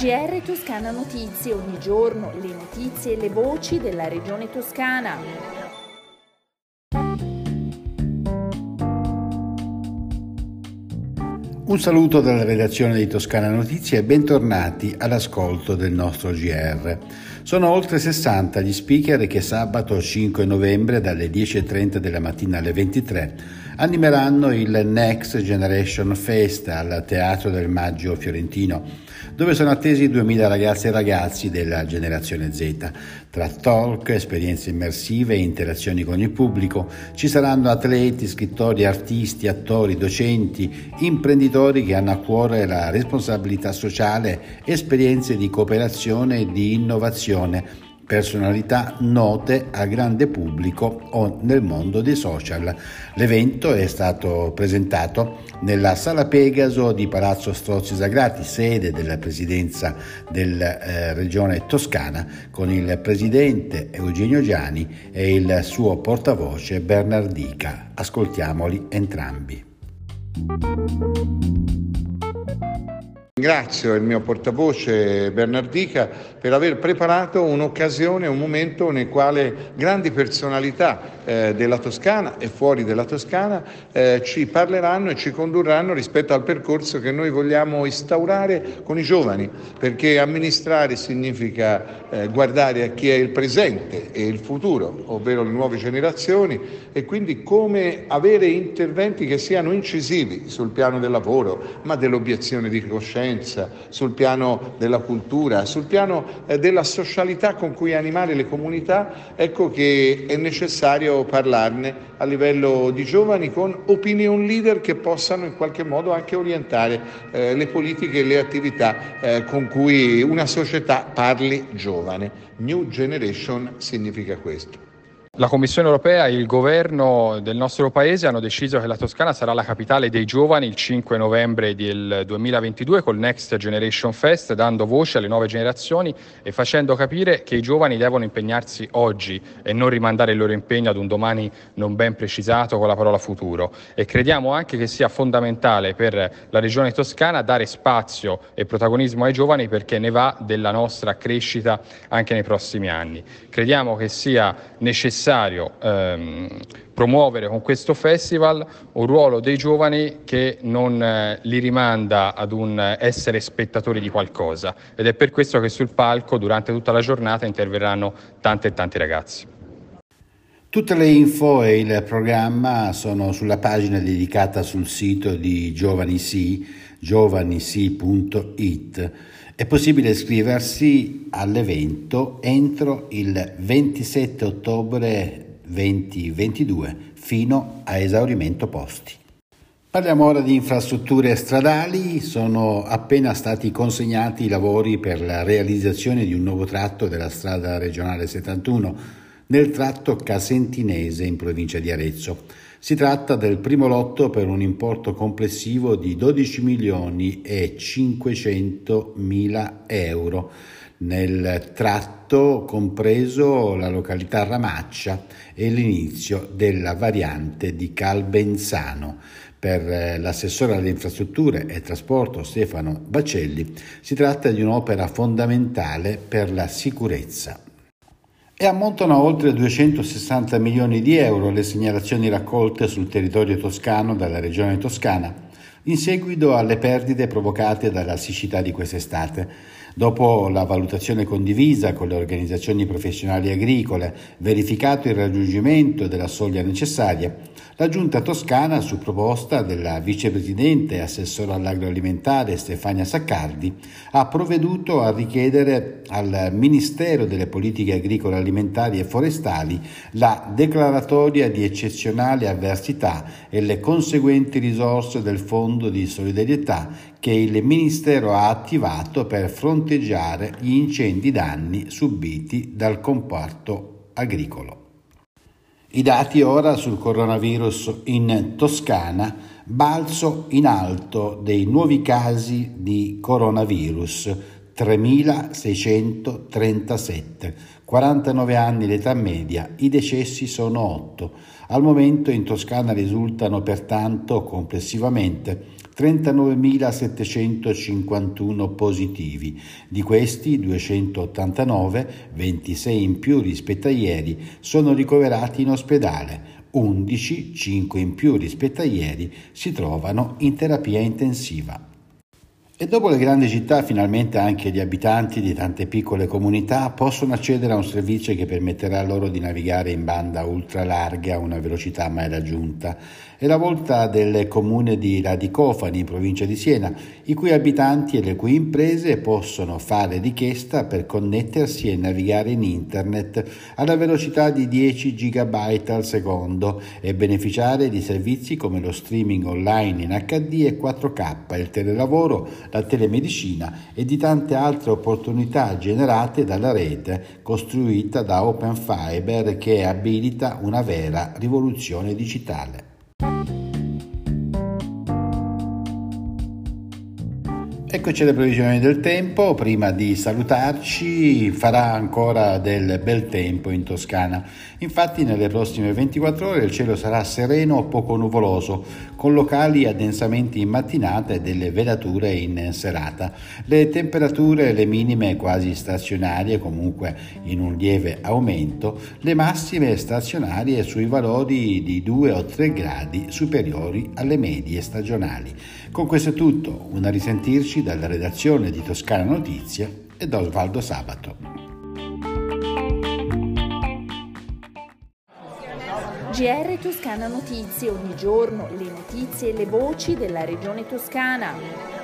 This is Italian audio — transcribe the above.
GR Toscana Notizie, ogni giorno le notizie e le voci della regione toscana. Un saluto dalla redazione di Toscana Notizie e bentornati all'ascolto del nostro GR. Sono oltre 60 gli speaker che sabato 5 novembre dalle 10.30 della mattina alle 23 animeranno il Next Generation Fest al Teatro del Maggio Fiorentino, dove sono attesi 2000 ragazze e ragazzi della generazione Z. Tra talk, esperienze immersive e interazioni con il pubblico ci saranno atleti, scrittori, artisti, attori, docenti, imprenditori che hanno a cuore la responsabilità sociale, esperienze di cooperazione e di innovazione personalità note al grande pubblico o nel mondo dei social. L'evento è stato presentato nella Sala Pegaso di Palazzo Strozzi Sagrati, sede della presidenza della eh, regione toscana, con il presidente Eugenio Giani e il suo portavoce Bernardica. Ascoltiamoli entrambi. Ringrazio il mio portavoce Bernardica per aver preparato un'occasione, un momento nel quale grandi personalità eh, della Toscana e fuori della Toscana eh, ci parleranno e ci condurranno rispetto al percorso che noi vogliamo instaurare con i giovani, perché amministrare significa eh, guardare a chi è il presente e il futuro, ovvero le nuove generazioni e quindi come avere interventi che siano incisivi sul piano del lavoro, ma dell'obiezione di coscienza conoscenza, sul piano della cultura, sul piano eh, della socialità con cui animare le comunità, ecco che è necessario parlarne a livello di giovani con opinion leader che possano in qualche modo anche orientare eh, le politiche e le attività eh, con cui una società parli giovane. New Generation significa questo. La Commissione europea e il governo del nostro paese hanno deciso che la Toscana sarà la capitale dei giovani il 5 novembre del 2022 col Next Generation Fest, dando voce alle nuove generazioni e facendo capire che i giovani devono impegnarsi oggi e non rimandare il loro impegno ad un domani non ben precisato con la parola futuro. E crediamo anche che sia fondamentale per la regione toscana dare spazio e protagonismo ai giovani perché ne va della nostra crescita anche nei prossimi anni. Crediamo che sia necessario necessario ehm, promuovere con questo festival un ruolo dei giovani che non eh, li rimanda ad un essere spettatori di qualcosa ed è per questo che sul palco durante tutta la giornata interverranno tante e tanti ragazzi. Tutte le info e il programma sono sulla pagina dedicata sul sito di Giovani Sì, giovanisi.it. È possibile iscriversi all'evento entro il 27 ottobre 2022 fino a esaurimento posti. Parliamo ora di infrastrutture stradali, sono appena stati consegnati i lavori per la realizzazione di un nuovo tratto della strada regionale 71 nel tratto casentinese in provincia di Arezzo. Si tratta del primo lotto per un importo complessivo di 12 milioni e 500 mila euro nel tratto compreso la località Ramaccia e l'inizio della variante di Calbenzano. Per l'assessore alle infrastrutture e trasporto Stefano Bacelli si tratta di un'opera fondamentale per la sicurezza e ammontano a oltre 260 milioni di euro le segnalazioni raccolte sul territorio toscano dalla regione toscana in seguito alle perdite provocate dalla siccità di quest'estate. Dopo la valutazione condivisa con le organizzazioni professionali agricole, verificato il raggiungimento della soglia necessaria, la Giunta toscana, su proposta della vicepresidente e assessora all'agroalimentare Stefania Saccardi, ha provveduto a richiedere al Ministero delle Politiche Agricole, Alimentari e Forestali la declaratoria di eccezionale avversità e le conseguenti risorse del Fondo di solidarietà che il Ministero ha attivato per fronteggiare gli incendi danni subiti dal comparto agricolo. I dati ora sul coronavirus in Toscana, balzo in alto dei nuovi casi di coronavirus, 3.637, 49 anni l'età media, i decessi sono 8. Al momento in Toscana risultano pertanto complessivamente 39.751 positivi. Di questi 289, 26 in più rispetto a ieri, sono ricoverati in ospedale. 11, 5 in più rispetto a ieri, si trovano in terapia intensiva. E dopo le grandi città finalmente anche gli abitanti di tante piccole comunità possono accedere a un servizio che permetterà loro di navigare in banda ultra larga a una velocità mai raggiunta. È la volta del comune di Radicofani in provincia di Siena, i cui abitanti e le cui imprese possono fare richiesta per connettersi e navigare in internet alla velocità di 10 GB al secondo e beneficiare di servizi come lo streaming online in HD e 4K, il telelavoro, la telemedicina e di tante altre opportunità generate dalla rete costruita da Open Fiber che abilita una vera rivoluzione digitale. Eccoci alle previsioni del tempo, prima di salutarci farà ancora del bel tempo in Toscana, infatti nelle prossime 24 ore il cielo sarà sereno o poco nuvoloso, con locali addensamenti in mattinata e delle velature in serata. Le temperature, le minime quasi stazionarie, comunque in un lieve aumento, le massime stazionarie sui valori di 2 o 3 gradi superiori alle medie stagionali. Con questo è tutto, una risentirci dalla redazione di Toscana Notizie e da Osvaldo Sabato. GR Toscana Notizie, ogni giorno le notizie e le voci della regione toscana.